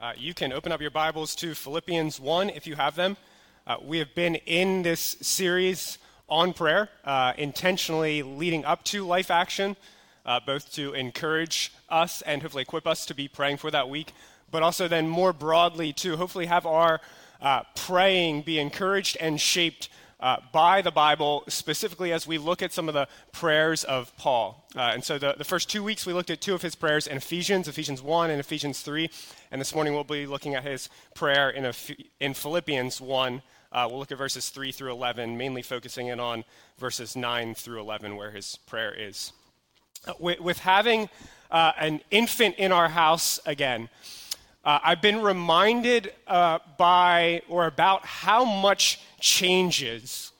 Uh, you can open up your Bibles to Philippians 1 if you have them. Uh, we have been in this series on prayer, uh, intentionally leading up to Life Action, uh, both to encourage us and hopefully equip us to be praying for that week, but also then more broadly to hopefully have our uh, praying be encouraged and shaped uh, by the Bible, specifically as we look at some of the prayers of Paul. Uh, and so the, the first two weeks we looked at two of his prayers in Ephesians, Ephesians 1 and Ephesians 3. And this morning we'll be looking at his prayer in, in Philippians 1. Uh, we'll look at verses 3 through 11, mainly focusing in on verses 9 through 11, where his prayer is. Uh, with, with, having uh, an infant in our house again, uh, I've been reminded uh, by or about how much changes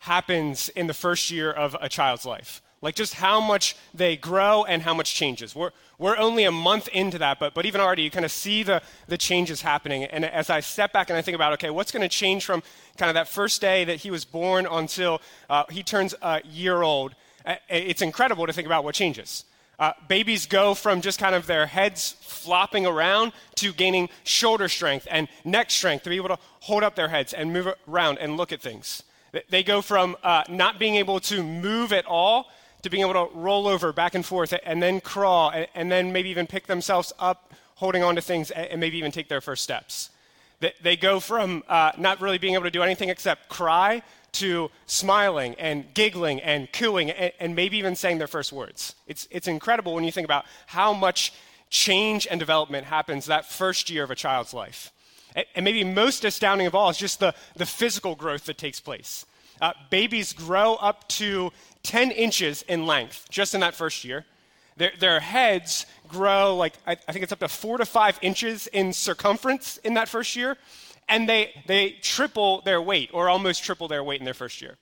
happens in the first year of a child's life. Like just how much they grow and how much changes. We're, we're only a month into that, but, but even already you kind of see the, the changes happening. And as I step back and I think about, okay, what's going to change from kind of that first day that he was born until uh, he turns a year old, it's incredible to think about what changes. Uh, babies go from just kind of their heads flopping around to gaining shoulder strength and neck strength to be able to hold up their heads and move around and look at things. They go from uh, not being able to move at all to being able to roll over back and forth and then crawl and, and then maybe even pick themselves up holding on to things and maybe even take their first steps. They go from uh, not really being able to do anything except cry to smiling and giggling and cooing and, and, maybe even saying their first words. It's, it's incredible when you think about how much change and development happens that first year of a child's life. And, maybe most astounding of all is just the, the physical growth that takes place. Uh, babies grow up to 10 inches in length just in that first year. Their, their heads grow like, I, I think it's up to four to five inches in circumference in that first year and they, they triple their weight or almost triple their weight in their first year.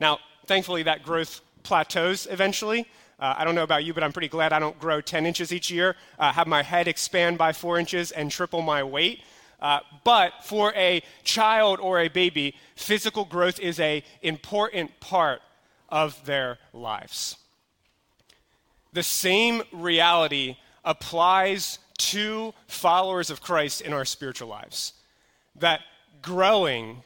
Now, thankfully, that growth plateaus eventually. Uh, I don't know about you, but I'm pretty glad I don't grow 10 inches each year, uh, have my head expand by four inches, and triple my weight. Uh, but for a child or a baby, physical growth is an important part of their lives. The same reality applies to followers of Christ in our spiritual lives that growing,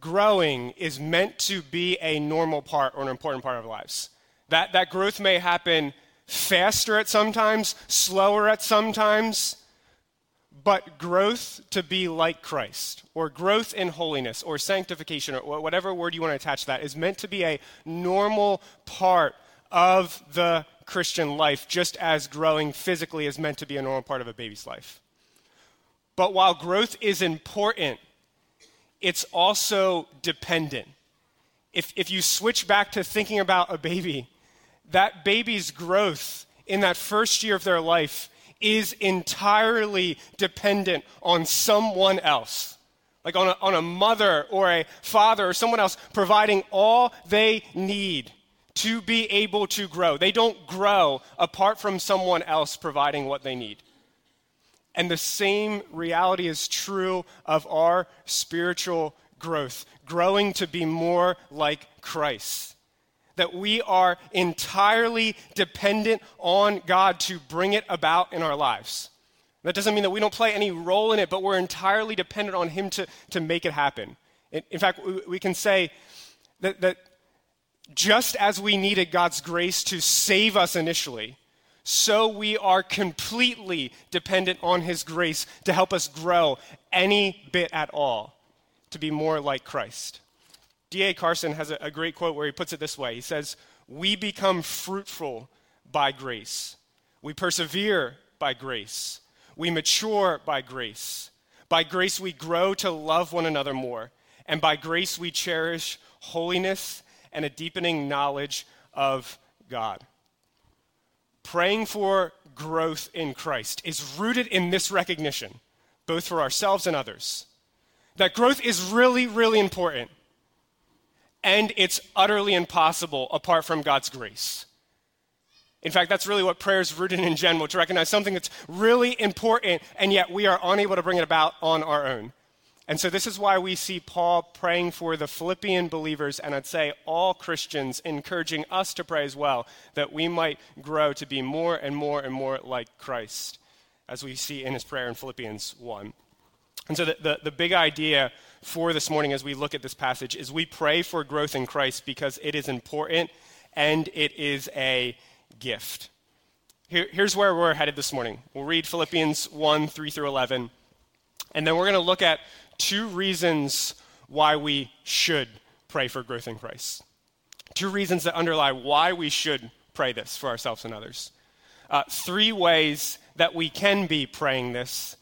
growing is meant to be a normal part or an important part of our lives. That, that growth may happen faster at sometimes, slower at sometimes, but growth to be like Christ, or growth in holiness, or sanctification, or whatever word you want to attach to that, is meant to be a normal part of the Christian life, just as growing physically is meant to be a normal part of a baby's life. But while growth is important, it's also dependent. If, if you switch back to thinking about a baby, that baby's growth in that first year of their life is entirely dependent on someone else. Like on a, on a mother or a father or someone else providing all they need to be able to grow. They don't grow apart from someone else providing what they need. And the same reality is true of our spiritual growth, growing to be more like Christ. That we are entirely dependent on God to bring it about in our lives. That doesn't mean that we don't play any role in it, but we're entirely dependent on Him to, to make it happen. In, fact, we, we can say that, that just as we needed God's grace to save us initially, so we are completely dependent on His grace to help us grow any bit at all to be more like Christ. D.A. Carson has a, great quote where he puts it this way He says, We become fruitful by grace, we persevere by grace, we mature by grace. By grace, we grow to love one another more. And by grace, we cherish holiness and a deepening knowledge of God praying for growth in Christ is rooted in this recognition, both for ourselves and others, that growth is really, really important. And it's utterly impossible apart from God's grace. In fact, that's really what prayer is rooted in general to recognize something that's really important, and yet we are unable to bring it about on our own. And so, this is why we see Paul praying for the Philippian believers, and I'd say all Christians, encouraging us to pray as well, that we might grow to be more and more and more like Christ. as we see in his prayer in Philippians 1. And so, the, the, the, big idea for this morning as we look at this passage is we pray for growth in Christ because it is important and it is a gift. Here, here's where we're headed this morning. We'll read Philippians 1 3 through 11, and then we're going to look at two reasons why we should pray for growth in Christ. Two reasons that underlie why we should pray this for ourselves and others. Uh, three ways that we can be praying this,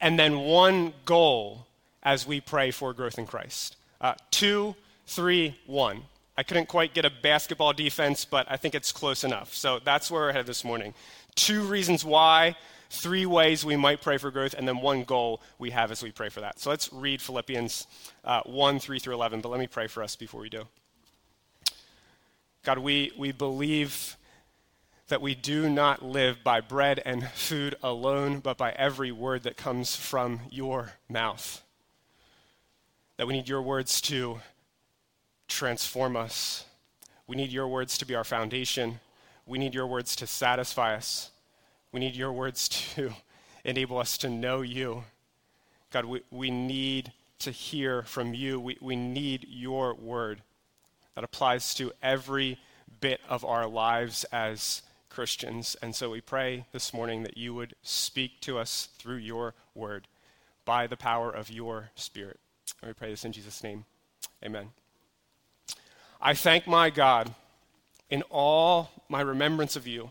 and then one goal as we pray for growth in Christ. Uh, two, three, one. I couldn't quite get a basketball defense, but I think it's close enough. So that's where we're headed this morning. Two reasons why, three ways we might pray for growth, and then one goal we have as we pray for that. So let's read Philippians uh, 1 3 through 11, but let me pray for us before we do. God, we, we believe that we do not live by bread and food alone, but by every word that comes from your mouth. That we need your words to transform us. We need your words to be our foundation. We need your words to satisfy us. We need your words to enable us to know you. God, we, we need to hear from you. We, we need your word that applies to every bit of our lives as Christians. And so we pray this morning that you would speak to us through your word by the power of your spirit. And we pray this in Jesus' name. Amen. I thank my God in all my remembrance of you,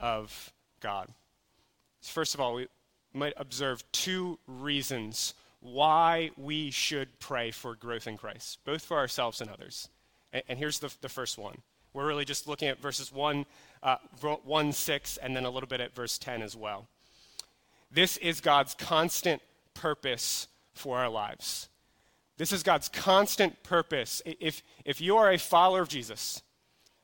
of God. First of all, we might observe two reasons why we should pray for growth in Christ, both for ourselves and others. And, here's the, the first one we're really just looking at verses 1, uh, 1 6, and then a little bit at verse 10 as well. This is God's constant purpose for our lives. This is God's constant purpose. If, if you are a follower of Jesus,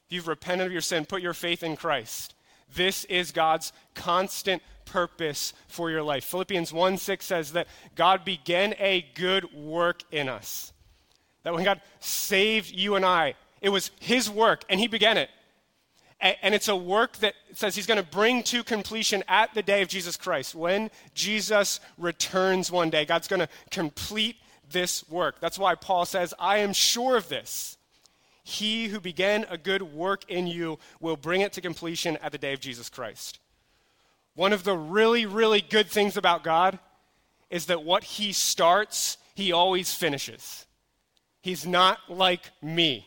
if you've repented of your sin, put your faith in Christ, this is God's constant purpose for your life. Philippians 1 6 says that God began a good work in us. That when God saved you and I, it was his work, and he began it. And it's a work that says he's going to bring to completion at the day of Jesus Christ. When Jesus returns one day, God's going to complete this work. That's why Paul says, I am sure of this. He who began a good work in you will bring it to completion at the day of Jesus Christ. One of the really, really good things about God is that what he starts, he always finishes. He's not like me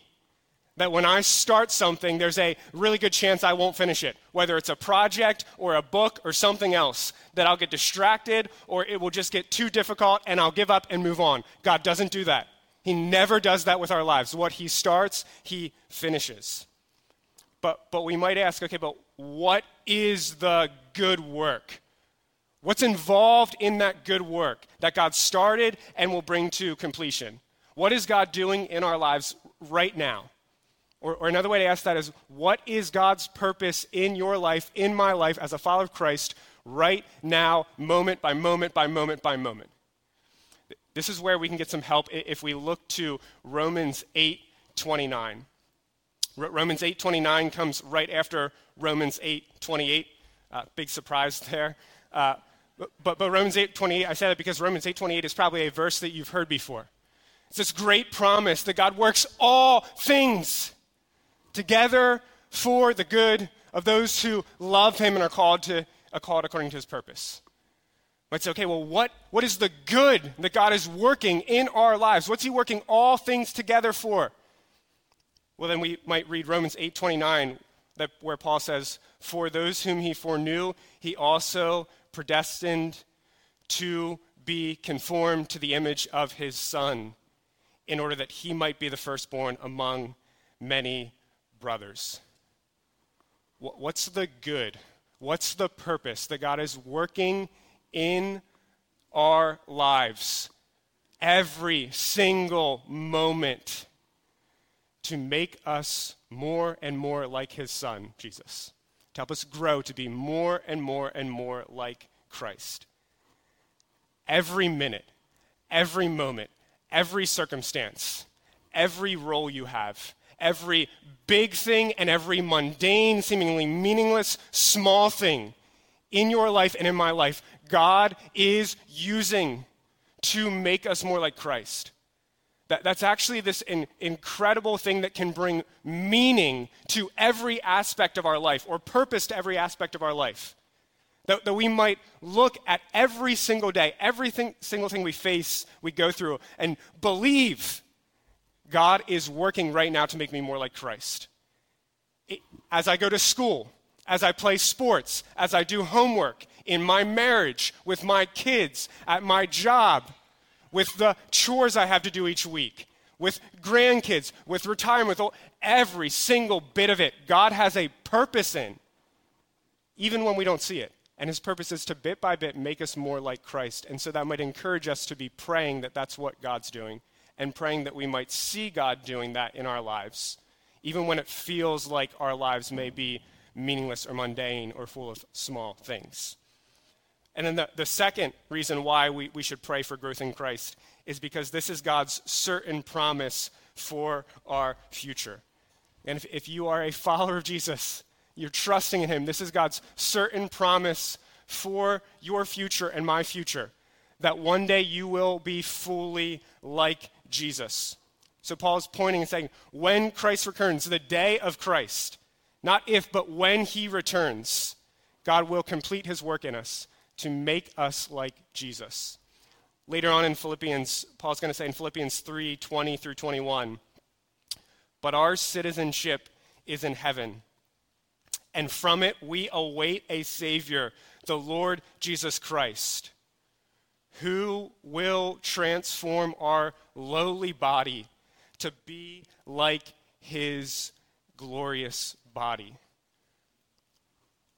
that when I start something, there's a really good chance I won't finish it. Whether it's a project or a book or something else, that I'll get distracted or it will just get too difficult and I'll give up and move on. God doesn't do that. He never does that with our lives. What He starts, He finishes. But, but we might ask, okay, but what is the good work? What's involved in that good work that God started and will bring to completion? What is God doing in our lives right now? Or, or, another way to ask that is what is God's purpose in your life, in my life, as a follower of Christ, right now, moment by moment by moment by moment? This is where we can get some help if we look to Romans 8 29. Romans 8 29 comes right after Romans 8 28. Uh, big surprise there. Uh, but, but Romans 8 28, I say that because Romans 8 28 is probably a verse that you've heard before. It's this great promise that God works all things together for the good of those who love him and are called, to, are called according to his purpose. Say, okay, well, what, what is the good that God is working in our lives? What's He working all things together for? Well, then we might read Romans 8:29, that where Paul says, "For those whom He foreknew, He also predestined to be conformed to the image of His Son, in order that He might be the firstborn among many brothers." What's the good? What's the purpose that God is working in our lives every single moment to make us more and more like his son, Jesus. To help us grow to be more and more and more like Christ. Every minute, every moment, every circumstance, every role you have, every big thing and every mundane, seemingly meaningless, small thing in your life and in my life, God is using to make us more like Christ. That, that's actually this in, incredible thing that can bring meaning to every aspect of our life or purpose to every aspect of our life. That, that we might look at every single day, every single thing we face, we go through, and believe God is working right now to make me more like Christ. It, as I go to school, as I play sports, as I do homework, in my marriage, with my kids, at my job, with the chores I have to do each week, with grandkids, with retirement, with every single bit of it, God has a purpose in, even when we don't see it. And his purpose is to bit by bit make us more like Christ. And so that might encourage us to be praying that that's what God's doing and praying that we might see God doing that in our lives, even when it feels like our lives may be meaningless or mundane or full of small things. And then the, the second reason why we, we should pray for growth in Christ is because this is God's certain promise for our future. And if, if you are a follower of Jesus, you're trusting in Him, this is God's certain promise for your future and my future that one day you will be fully like Jesus. So Paul is pointing and saying, when Christ returns, the day of Christ, not if, but when he returns, God will complete his work in us to make us like Jesus. Later on in Philippians, Paul's going to say in Philippians 3 20 through 21, but our citizenship is in heaven, and from it we await a Savior, the Lord Jesus Christ, who will transform our lowly body to be like his glorious body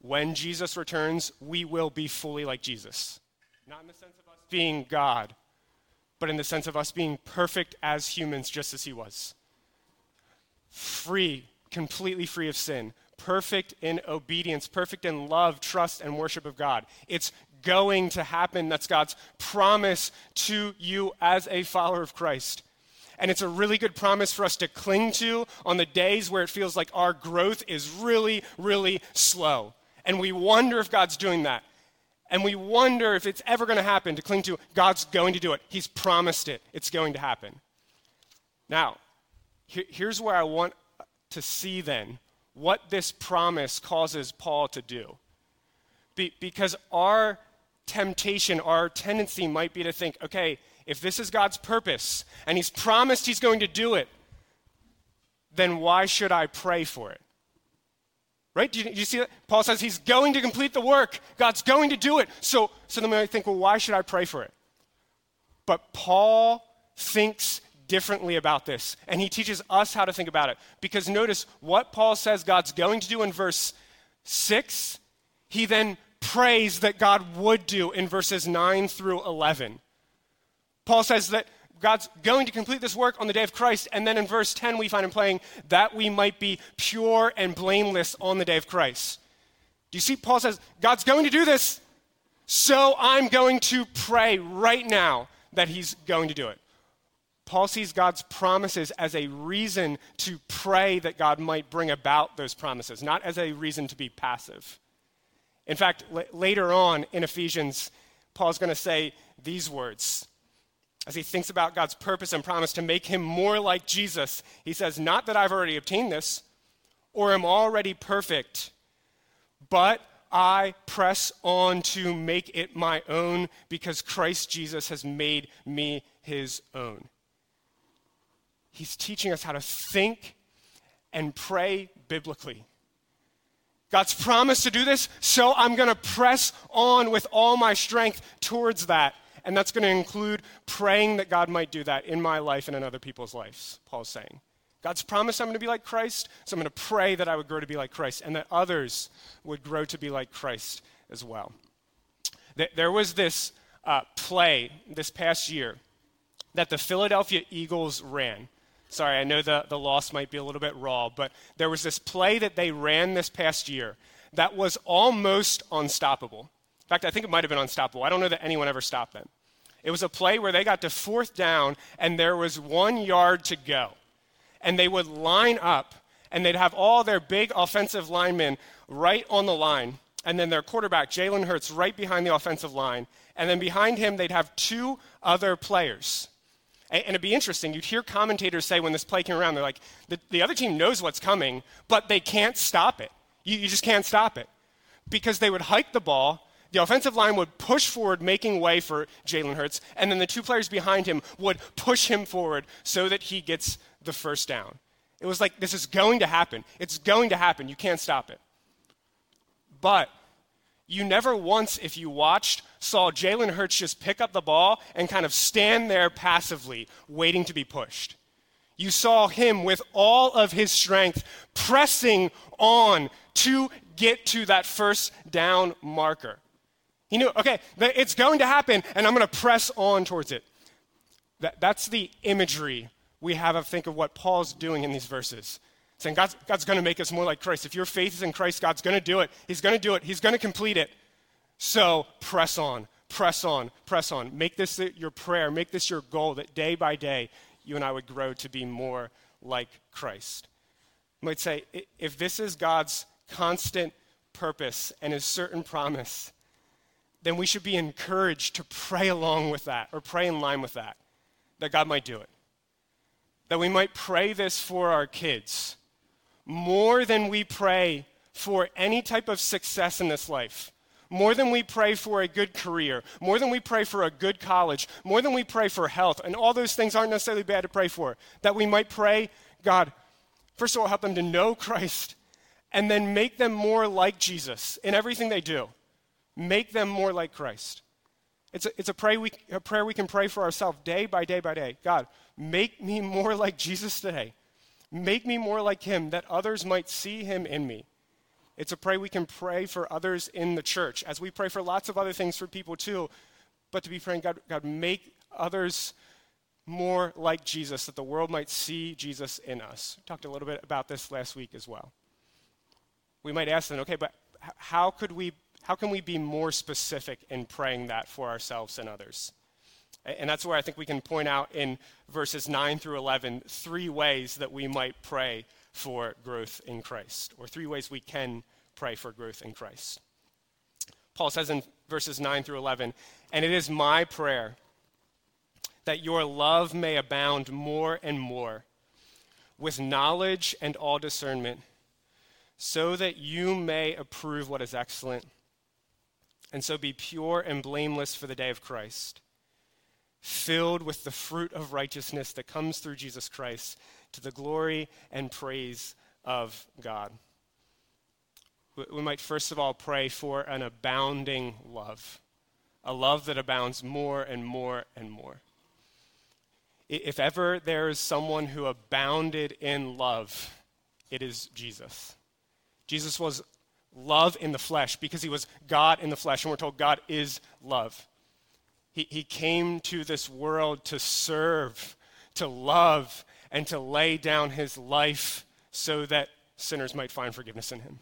when Jesus returns, we will be fully like Jesus. Not in the sense of us being God, but in the sense of us being perfect as humans, just as He was. Free, completely free of sin, perfect in obedience, perfect in love, trust, and worship of God. It's going to happen. That's God's promise to you as a follower of Christ. And it's a really good promise for us to cling to on the days where it feels like our growth is really, really slow. And we wonder if God's doing that. And we wonder if it's ever going to happen to cling to God's going to do it. He's promised it. It's going to happen. Now, here's where I want to see then what this promise causes Paul to do. Be- because our temptation, our tendency might be to think, okay, if this is God's purpose and He's promised He's going to do it, then why should I pray for it? Right? Do you, do you, see that? Paul says he's going to complete the work. God's going to do it. So, so then we think, well, why should I pray for it? But Paul thinks differently about this, and he teaches us how to think about it. Because notice what Paul says God's going to do in verse 6, he then prays that God would do in verses 9 through 11. Paul says that God's going to complete this work on the day of Christ. And then in verse 10, we find him playing that we might be pure and blameless on the day of Christ. Do you see? Paul says, God's going to do this, so I'm going to pray right now that he's going to do it. Paul sees God's promises as a reason to pray that God might bring about those promises, not as a reason to be passive. In fact, l- later on in Ephesians, Paul's going to say these words as he thinks about God's purpose and promise to make him more like Jesus, he says, Not that I've already obtained this or am already perfect, but I press on to make it my own because Christ Jesus has made me his own. He's teaching us how to think and pray biblically. God's promised to do this, so I'm going to press on with all my strength towards that. And that's going to include praying that God might do that in my life and in other people's lives, Paul's saying. God's promised I'm going to be like Christ, so I'm going to pray that I would grow to be like Christ and that others would grow to be like Christ as well. There was this uh, play this past year that the Philadelphia Eagles ran. Sorry, I know the, the loss might be a little bit raw, but there was this play that they ran this past year that was almost unstoppable. In fact, I think it might have been unstoppable. I don't know that anyone ever stopped them. It was a play where they got to fourth down and there was one yard to go. And they would line up and they'd have all their big offensive linemen right on the line. And then their quarterback, Jalen Hurts, right behind the offensive line. And then behind him, they'd have two other players. And it'd be interesting. You'd hear commentators say when this play came around, they're like, the, the other team knows what's coming, but they can't stop it. You, you just can't stop it. Because they would hike the ball, the offensive line would push forward, making way for Jalen Hurts, and then the two players behind him would push him forward so that he gets the first down. It was like, this is going to happen. It's going to happen. You can't stop it. But you never once, if you watched, saw Jalen Hurts just pick up the ball and kind of stand there passively, waiting to be pushed. You saw him with all of his strength pressing on to get to that first down marker. He knew, okay, it's going to happen, and I'm going to press on towards it. That, that's the imagery we have of think of what Paul's doing in these verses saying God's, God's going to make us more like Christ. If your faith is in Christ, God's going to do it. He's going to do it. He's going to complete it. So press on, press on, press on. Make this your prayer. Make this your goal that day by day you and I would grow to be more like Christ. You might say, if this is God's constant purpose and his certain promise, then we should be encouraged to pray along with that or pray in line with that, that God might do it. That we might pray this for our kids more than we pray for any type of success in this life, more than we pray for a good career, more than we pray for a good college, more than we pray for health, and all those things aren't necessarily bad to pray for, that we might pray, God, first of all, help them to know Christ, and then make them more like Jesus in everything they do. Make them more like Christ. It's a, it's a, pray we, a prayer we can pray for ourselves day by day by day. God, make me more like Jesus today. Make me more like him that others might see him in me. It's a prayer we can pray for others in the church, as we pray for lots of other things for people too. But to be praying, God, God, make others more like Jesus, that the world might see Jesus in us. We talked a little bit about this last week as well. We might ask them, okay, but how could we how can we be more specific in praying that for ourselves and others? And that's where I think we can point out in verses 9 through 11 three ways that we might pray for growth in Christ, or three ways we can pray for growth in Christ. Paul says in verses 9 through 11, and it is my prayer that your love may abound more and more with knowledge and all discernment, so that you may approve what is excellent, and so be pure and blameless for the day of Christ filled with the fruit of righteousness that comes through Jesus Christ to the glory and praise of God. We might first of all pray for an abounding love, a love that abounds more and more and more. If ever there is someone who abounded in love, it is Jesus. Jesus was love in the flesh because he was God in the flesh, and we're told God is love. He, he came to this world to serve, to love, and to lay down his life so that sinners might find forgiveness in him.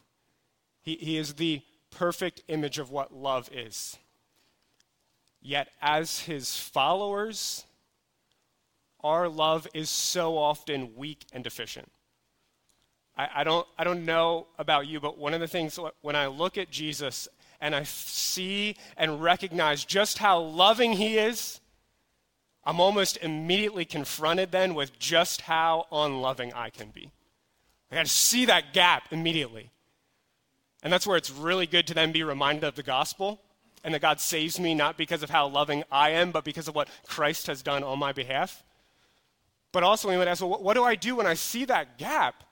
He, he is the perfect image of what love is. Yet, as his followers, our love is so often weak and deficient. I, I, don't, I don't know about you, but one of the things when I look at Jesus and I see and recognize just how loving He is, I'm almost immediately confronted then with just how unloving I can be. I got to see that gap immediately. And that's where it's really good to then be reminded of the gospel and that God saves me not because of how loving I am, but because of what Christ has done on my behalf. But also, we might ask, well, what do I do when I see that gap?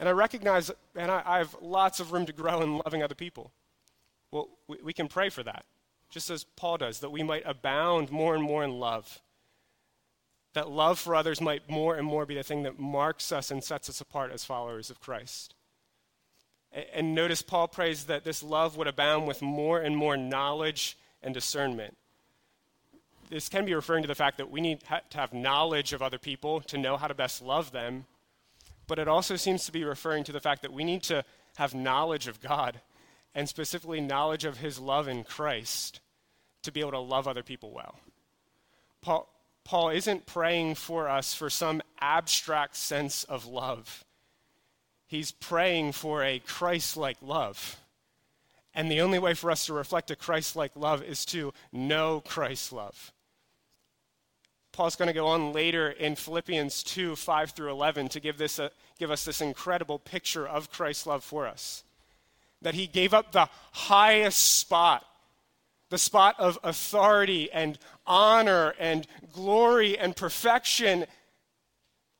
And I recognize, and I, I have lots of room to grow in loving other people. Well, we, we can pray for that, just as Paul does, that we might abound more and more in love. That love for others might more and more be the thing that marks us and sets us apart as followers of Christ. And notice Paul prays that this love would abound with more and more knowledge and discernment. This can be referring to the fact that we need to have knowledge of other people to know how to best love them, but it also seems to be referring to the fact that we need to have knowledge of God, and specifically knowledge of his love in Christ, to be able to love other people well. Paul, Paul isn't praying for us for some abstract sense of love he's praying for a Christ like love. And the only way for us to reflect a Christ like love is to know Christ's love. Paul's going to go on later in Philippians 2 5 through 11 to give, this a, give us this incredible picture of Christ's love for us. That he gave up the highest spot, the spot of authority and honor and glory and perfection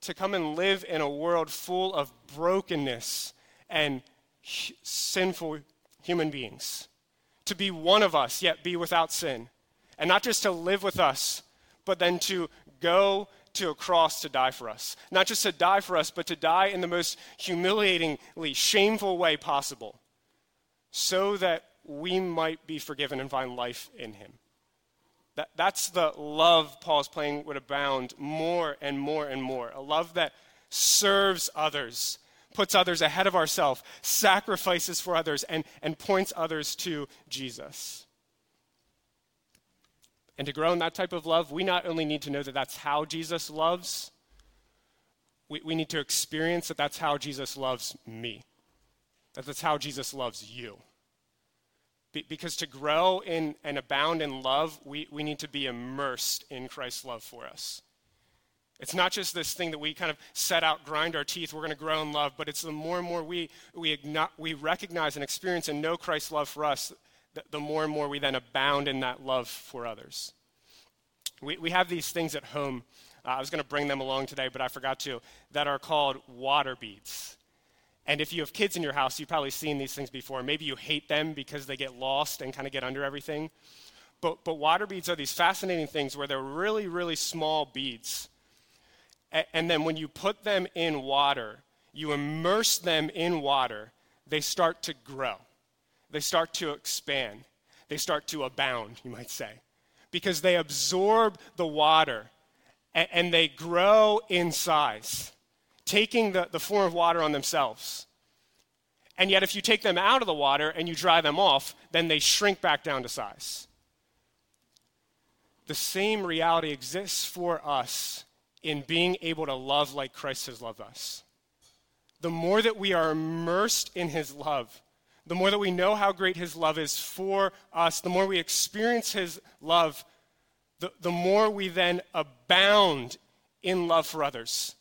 to come and live in a world full of brokenness and sinful human beings. To be one of us, yet be without sin. And not just to live with us, but then to go to a cross to die for us. Not just to die for us, but to die in the most humiliatingly shameful way possible, so that we might be forgiven and find life in Him. That, that's the love Paul's playing would abound more and more and more. A love that serves others, puts others ahead of ourselves, sacrifices for others, and, and points others to Jesus. And to grow in that type of love, we not only need to know that that's how Jesus loves, we, we need to experience that that's how Jesus loves me, that that's how Jesus loves you. Be- because to grow in and abound in love, we, we need to be immersed in Christ's love for us. It's not just this thing that we kind of set out, grind our teeth, we're going to grow in love, but it's the more and more we, we, igno- we recognize and experience and know Christ's love for us, the, more and more we then abound in that love for others. We, we have these things at home. Uh, I was going to bring them along today, but I forgot to, that are called water beads. And if you have kids in your house, you've probably seen these things before. Maybe you hate them because they get lost and kind of get under everything. But, but water beads are these fascinating things where they're really, really small beads. A- and then when you put them in water, you immerse them in water, they start to grow. They start to expand. They start to abound, you might say, because they absorb the water and, and they grow in size taking the, the form of water on themselves. And yet, if you take them out of the water and you dry them off, then they shrink back down to size. The same reality exists for us in being able to love like Christ has loved us. The more that we are immersed in his love, the more that we know how great his love is for us, the more we experience his love, the, the more we then abound in love for others.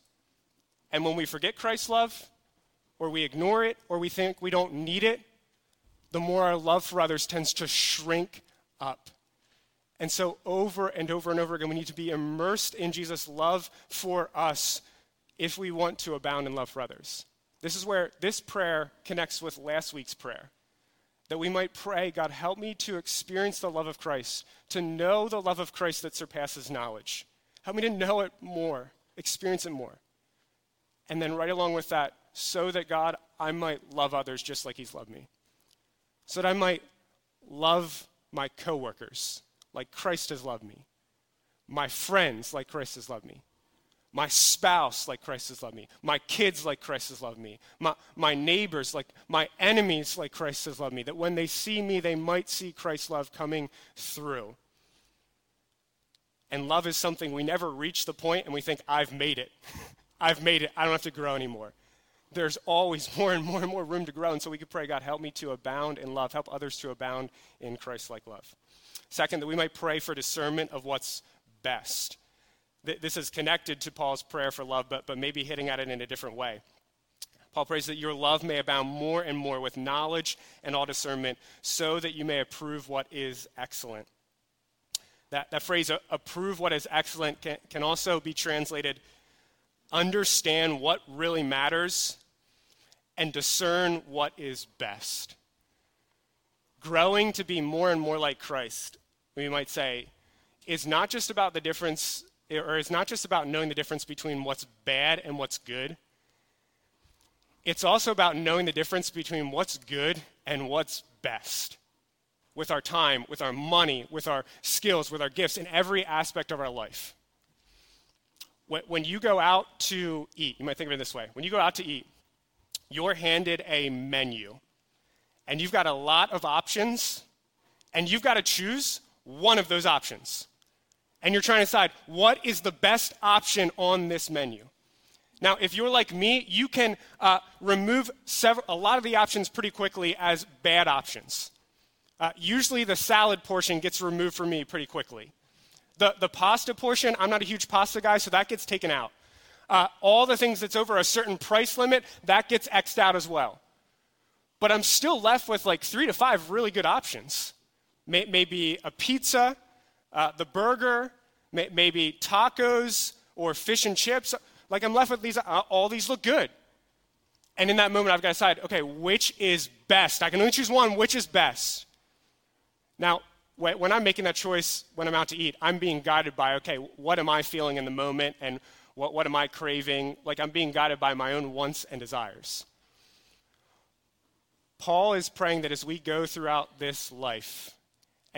And when we forget Christ's love, or we ignore it, or we think we don't need it, the more our love for others tends to shrink up. And so, over and over and over again, we need to be immersed in Jesus' love for us if we want to abound in love for others. This is where this prayer connects with last week's prayer. That we might pray, God, help me to experience the love of Christ, to know the love of Christ that surpasses knowledge. Help me to know it more, experience it more. And then, right along with that, so that God, I might love others just like He's loved me. So that I might love my coworkers like Christ has loved me, my friends like Christ has loved me, my spouse like Christ has loved me, my kids like Christ has loved me, my, my neighbors like my enemies like Christ has loved me, that when they see me, they might see Christ's love coming through. And love is something we never reach the point and we think, I've made it. I've made it. I don't have to grow anymore. There's always more and more and more room to grow. And so we could pray, God, help me to abound in love, help others to abound in Christ like love. Second, that we might pray for discernment of what's best. This is connected to Paul's prayer for love, but, but maybe hitting at it in a different way. Paul prays that your love may abound more and more with knowledge and all discernment, so that you may approve what is excellent. That, that phrase, approve what is excellent, can, can also be translated understand what really matters and discern what is best. Growing to be more and more like Christ, we might say, is not just about the difference, or it's not just about knowing the difference between what's bad and what's good. It's also about knowing the difference between what's good and what's best with our time, with our money, with our skills, with our gifts, in every aspect of our life. When you go out to eat, you might think of it this way when you go out to eat, you're handed a menu, and you've got a lot of options, and you've got to choose one of those options. And you're trying to decide what is the best option on this menu. Now, if you're like me, you can uh, remove several, a lot of the options pretty quickly as bad options. Uh, usually, the salad portion gets removed for me pretty quickly. The, the pasta portion, I'm not a huge pasta guy, so that gets taken out. Uh, all the things that's over a certain price limit, that gets X'd out as well. But I'm still left with like three to five really good options. May, maybe a pizza, uh, the burger, may, maybe tacos or fish and chips. Like I'm left with these, uh, all these look good. And in that moment, I've got to decide, okay, which is best? I can only choose one, which is best? Now, when I'm making that choice when I'm out to eat, I'm being guided by, okay, what am I feeling in the moment and what, what am I craving? Like I'm being guided by my own wants and desires. Paul is praying that as we go throughout this life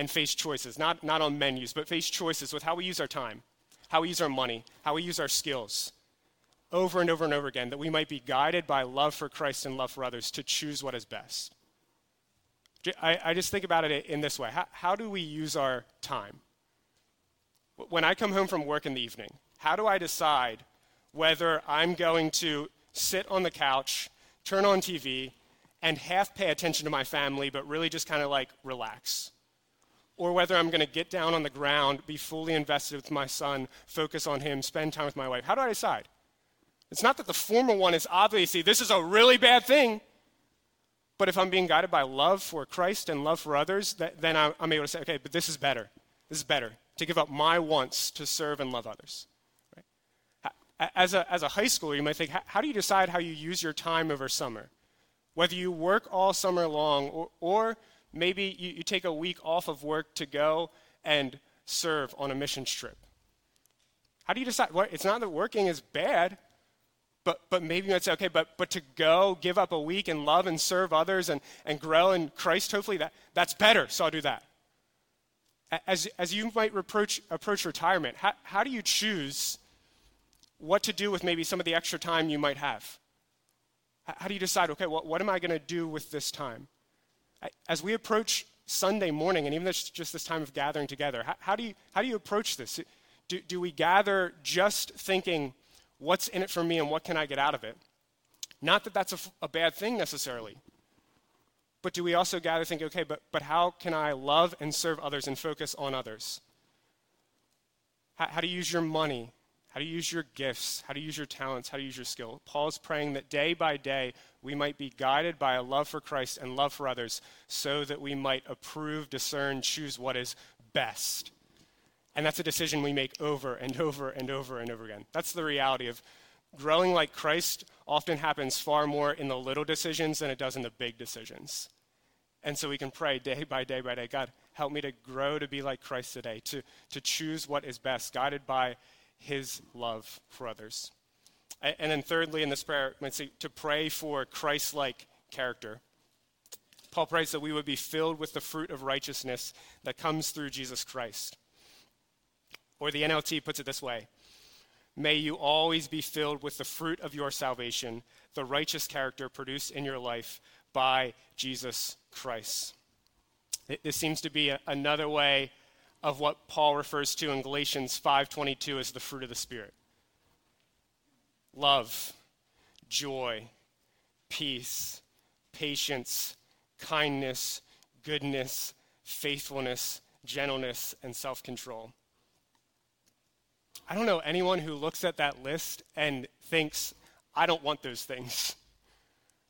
and face choices, not, not on menus, but face choices with how we use our time, how we use our money, how we use our skills, over and over and over again, that we might be guided by love for Christ and love for others to choose what is best. I, I just think about it in this way how, how do we use our time? When I come home from work in the evening, how do I decide whether I'm going to sit on the couch, turn on TV, and half pay attention to my family, but really just kind of like relax? Or whether I'm going to get down on the ground, be fully invested with my son, focus on him, spend time with my wife. How do I decide? It's not that the former one is obviously, this is a really bad thing. But if I'm being guided by love for Christ and love for others, that, then I'm, I'm able to say, okay, but this is better. This is better to give up my wants to serve and love others. Right? As, a, as a high schooler, you might think, how, how do you decide how you use your time over summer? Whether you work all summer long, or, or maybe you, you take a week off of work to go and serve on a mission trip. How do you decide? Well, it's not that working is bad, but, but maybe you might say, okay, but, but to go give up a week and love and serve others and, and grow in Christ, hopefully that, that's better, so I'll do that. As, as you might reproach, approach retirement, how, how do you choose what to do with maybe some of the extra time you might have? How do you decide, okay, what, what am I going to do with this time? As we approach Sunday morning, and even this, just this time of gathering together, how, how, do, you, how do you approach this? Do, do we gather just thinking, what's in it for me and what can I get out of it? Not that that's a, a bad thing necessarily. But do we also gather think, okay, but, but how can I love and serve others and focus on others? How, how to use your money, how to use your gifts, how to use your talents, how to use your skill. Paul is praying that day by day we might be guided by a love for Christ and love for others so that we might approve, discern, choose what is best and that's a decision we make over and over and over and over again. That's the reality of growing like Christ often happens far more in the little decisions than it does in the big decisions. And so we can pray day by day by day God, help me to grow to be like Christ today, to, to choose what is best, guided by his love for others. And then, thirdly, in this prayer, to pray for Christ like character. Paul prays that we would be filled with the fruit of righteousness that comes through Jesus Christ. Or the NLT puts it this way May you always be filled with the fruit of your salvation, the righteous character produced in your life by Jesus Christ. This seems to be another way of what Paul refers to in Galatians 5:22 as the fruit of the spirit. Love, joy, peace, patience, kindness, goodness, faithfulness, gentleness, and self-control. I don't know anyone who looks at that list and thinks, I don't want those things.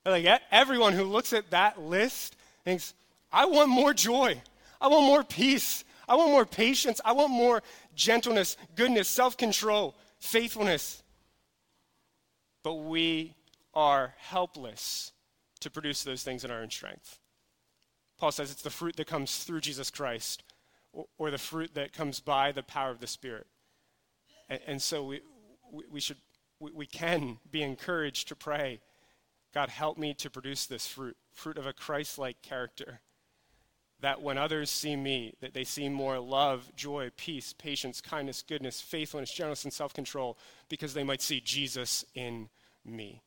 Like everyone who looks at that list thinks, I want more joy. I want more peace. I want more patience. I want more gentleness, goodness, self control, faithfulness. But we are helpless to produce those things in our own strength. Paul says it's the fruit that comes through Jesus Christ or, or the fruit that comes by the power of the Spirit. And, and so we, we, should, we, we can be encouraged to pray, God, help me to produce this fruit, fruit of a Christ like character. That when others see me, that they see more love, joy, peace, patience, kindness, goodness, faithfulness, gentleness, and self control, because they might see Jesus in me.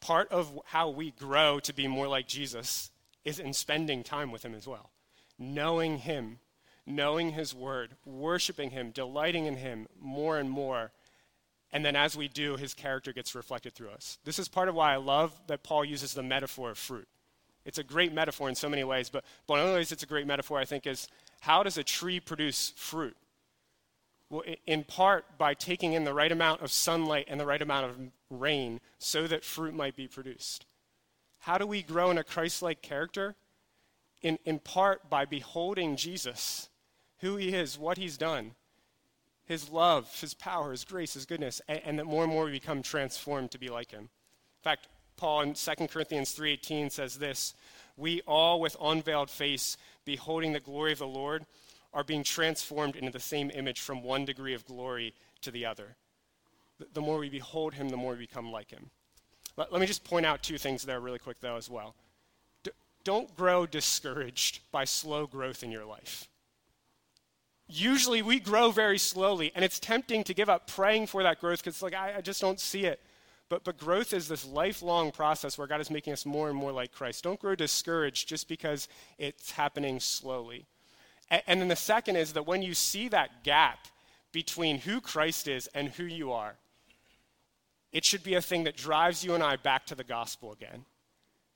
Part of how we grow to be more like Jesus is in spending time with Him as well, knowing Him, knowing His Word, worshiping Him, delighting in Him more and more. And then as we do, His character gets reflected through us. This is part of why I love that Paul uses the metaphor of fruit. It's a great metaphor in so many ways, but, but one of the ways it's a great metaphor, I think, is how does a tree produce fruit? Well, in part by taking in the right amount of sunlight and the right amount of rain so that fruit might be produced. How do we grow in a Christ like character? In, in part by beholding Jesus, who he is, what he's done, his love, his power, his grace, his goodness, and, and that more and more we become transformed to be like him. In fact, Paul in 2 Corinthians 3:18 says this, "We all with unveiled face beholding the glory of the Lord are being transformed into the same image from one degree of glory to the other. The more we behold him, the more we become like him. Let, let me just point out two things there really quick, though, as well. D- don't grow discouraged by slow growth in your life. Usually we grow very slowly, and it's tempting to give up praying for that growth because, like, I, I just don't see it. But, but growth is this lifelong process where God is making us more and more like Christ. Don't grow discouraged just because it's happening slowly. And, and then the second is that when you see that gap between who Christ is and who you are, it should be a thing that drives you and I back to the gospel again.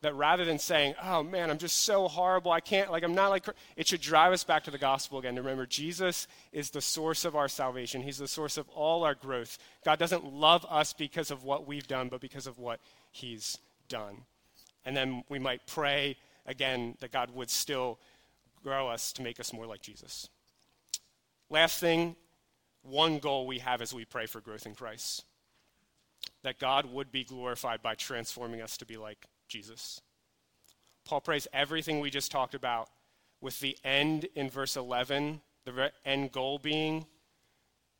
That rather than saying, oh man, I'm just so horrible, I can't, like, I'm not like, it should drive us back to the gospel again. To remember, Jesus is the source of our salvation, He's the source of all our growth. God doesn't love us because of what we've done, but because of what He's done. And then we might pray again that God would still grow us to make us more like Jesus. Last thing, one goal we have as we pray for growth in Christ that God would be glorified by transforming us to be like Jesus. Paul prays everything we just talked about with the end in verse 11, the end goal being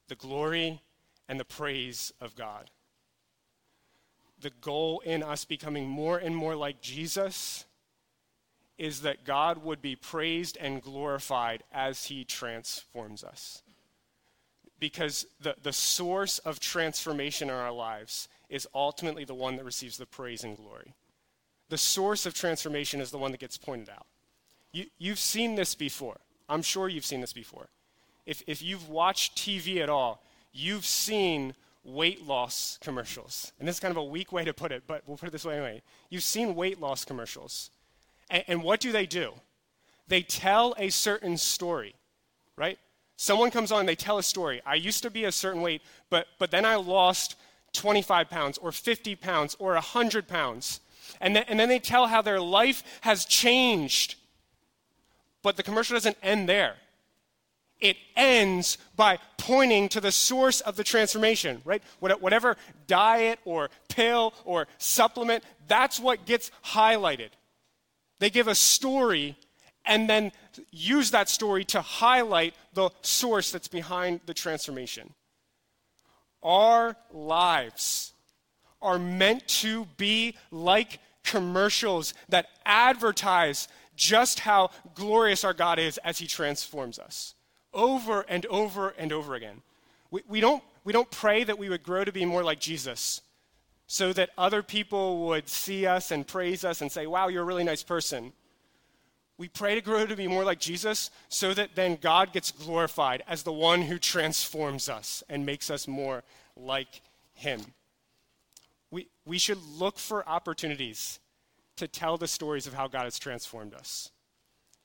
the glory and the praise of God. The goal in us becoming more and more like Jesus is that God would be praised and glorified as he transforms us. Because the, the source of transformation in our lives is ultimately the one that receives the praise and glory. The source of transformation is the one that gets pointed out. You, you've seen this before. I'm sure you've seen this before. If, if you've watched TV at all, you've seen weight loss commercials. And this is kind of a weak way to put it, but we'll put it this way anyway. You've seen weight loss commercials. And, and what do they do? They tell a certain story, right? Someone comes on, they tell a story. I used to be a certain weight, but, but then I lost 25 pounds or 50 pounds or 100 pounds. And then, and then they tell how their life has changed. But the commercial doesn't end there. It ends by pointing to the source of the transformation, right? Whatever diet or pill or supplement, that's what gets highlighted. They give a story and then use that story to highlight the source that's behind the transformation. Our lives are meant to be like commercials that advertise just how glorious our God is as He transforms us over and over and over again. We, we, don't, we don't pray that we would grow to be more like Jesus so that other people would see us and praise us and say, wow, you're a really nice person. We pray to grow to be more like Jesus so that then God gets glorified as the one who transforms us and makes us more like Him. We, we should look for opportunities to tell the stories of how God has transformed us.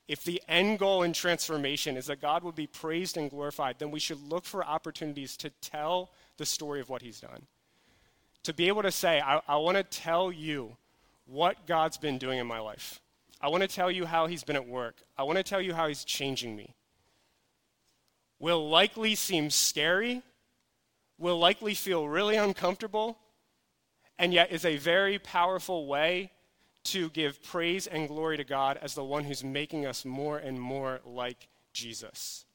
If the end goal in transformation is that God will be praised and glorified, then we should look for opportunities to tell the story of what He's done to be able to say, I, I want to tell you what God's been doing in my life. I want to tell you how He's been at work. I want to tell you how He's changing me. Will likely seem scary, will likely feel really uncomfortable, and yet is a very powerful way to give praise and glory to God as the one who's making us more and more like Jesus.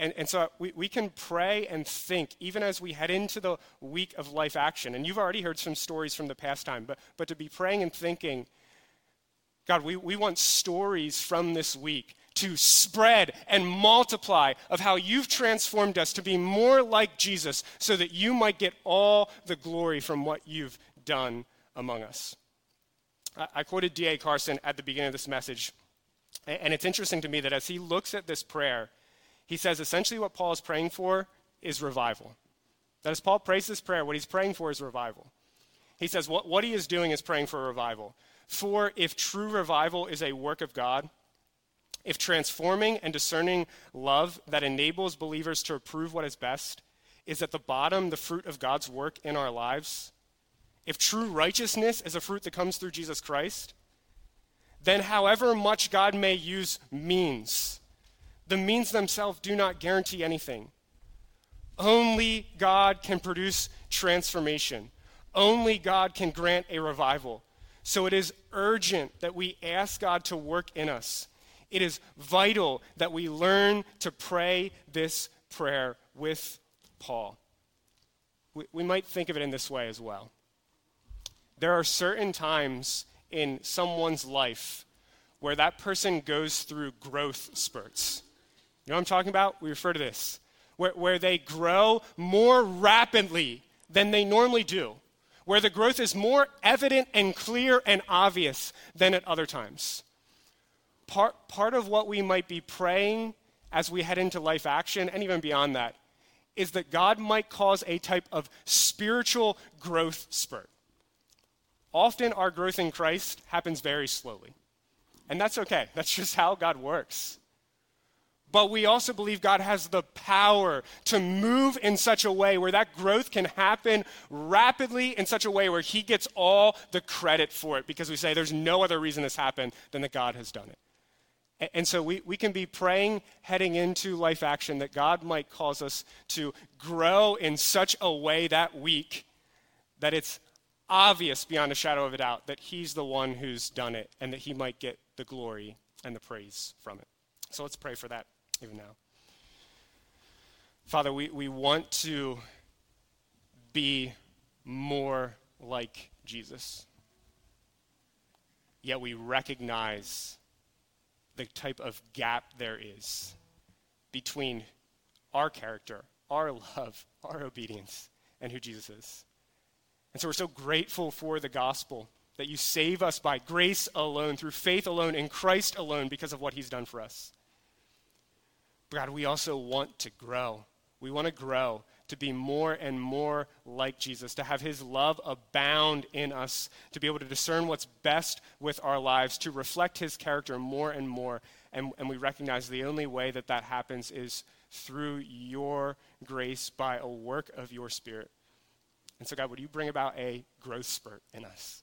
And, and so we, we can pray and think, even as we head into the week of life action. And you've already heard some stories from the past time, but, but to be praying and thinking, God, we, we want stories from this week to spread and multiply of how you've transformed us to be more like Jesus so that you might get all the glory from what you've done among us. I, quoted D.A. Carson at the beginning of this message, and it's interesting to me that as he looks at this prayer, he says essentially what Paul is praying for is revival. That as Paul prays this prayer, what he's praying for is revival. He says what, what he is doing is praying for revival. For if true revival is a work of God, if transforming and discerning love that enables believers to approve what is best is at the bottom the fruit of God's work in our lives, if true righteousness is a fruit that comes through Jesus Christ, then however much God may use means, the means themselves do not guarantee anything. Only God can produce transformation. Only God can grant a revival. So it is urgent that we ask God to work in us. It is vital that we learn to pray this prayer with Paul. We, we might think of it in this way as well. There are certain times in someone's life where that person goes through growth spurts. You know what I'm talking about? We refer to this. Where, where they grow more rapidly than they normally do, where the growth is more evident and clear and obvious than at other times. Part, part of what we might be praying as we head into life action, and even beyond that, is that God might cause a type of spiritual growth spurt. Often, our growth in Christ happens very slowly. And that's okay. That's just how God works. But we also believe God has the power to move in such a way where that growth can happen rapidly in such a way where He gets all the credit for it because we say there's no other reason this happened than that God has done it. And so we, we can be praying heading into life action that God might cause us to grow in such a way that week that it's obvious beyond a shadow of a doubt that He's the one who's done it and that He might get the glory and the praise from it. So let's pray for that even now. Father, we, we want to be more like Jesus. Yet we recognize the type of gap there is between our character, our love, our obedience, and who Jesus is. And so we're so grateful for the gospel that you save us by grace alone, through faith alone, in Christ alone, because of what he's done for us. But God, we also want to grow. We want to grow to be more and more like Jesus, to have his love abound in us, to be able to discern what's best with our lives, to reflect his character more and more. And, and we recognize the only way that that happens is through your grace by a work of your spirit. And so, God, would you bring about a growth spurt in us?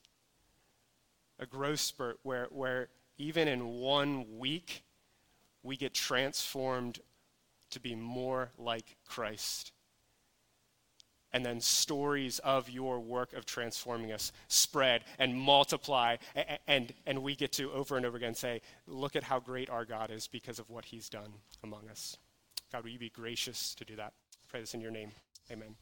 A growth spurt where, where even in one week, we get transformed to be more like Christ. And then stories of your work of transforming us spread and multiply, and, and, we get to over and over again say, Look at how great our God is because of what he's done among us. God, will you be gracious to do that? I pray this in your name. Amen.